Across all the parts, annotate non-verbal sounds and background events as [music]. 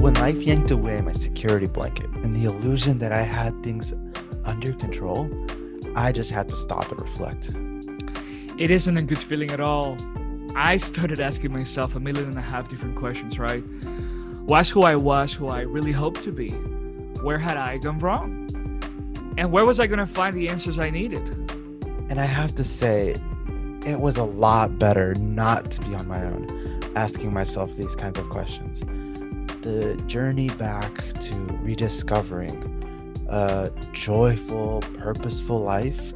When life yanked away my security blanket and the illusion that I had things under control, I just had to stop and reflect. It isn't a good feeling at all. I started asking myself a million and a half different questions, right? Was who I was who I really hoped to be? Where had I gone wrong? And where was I going to find the answers I needed? And I have to say, it was a lot better not to be on my own, asking myself these kinds of questions. The journey back to rediscovering a joyful, purposeful life,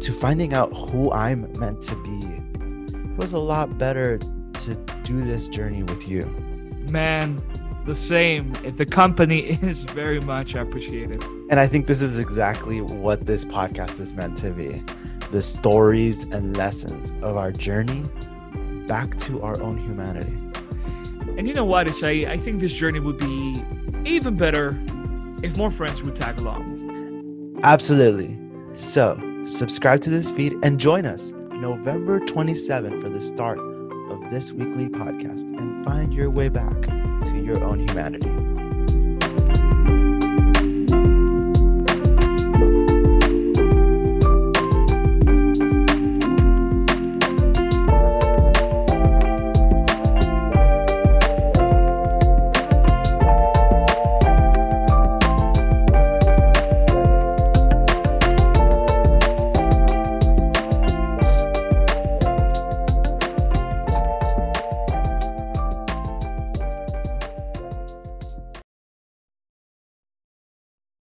to finding out who I'm meant to be, it was a lot better to do this journey with you. Man, the same. The company [laughs] is very much appreciated. And I think this is exactly what this podcast is meant to be the stories and lessons of our journey back to our own humanity. And you know what? I, I think this journey would be even better if more friends would tag along. Absolutely. So, subscribe to this feed and join us November 27 for the start of this weekly podcast and find your way back to your own humanity.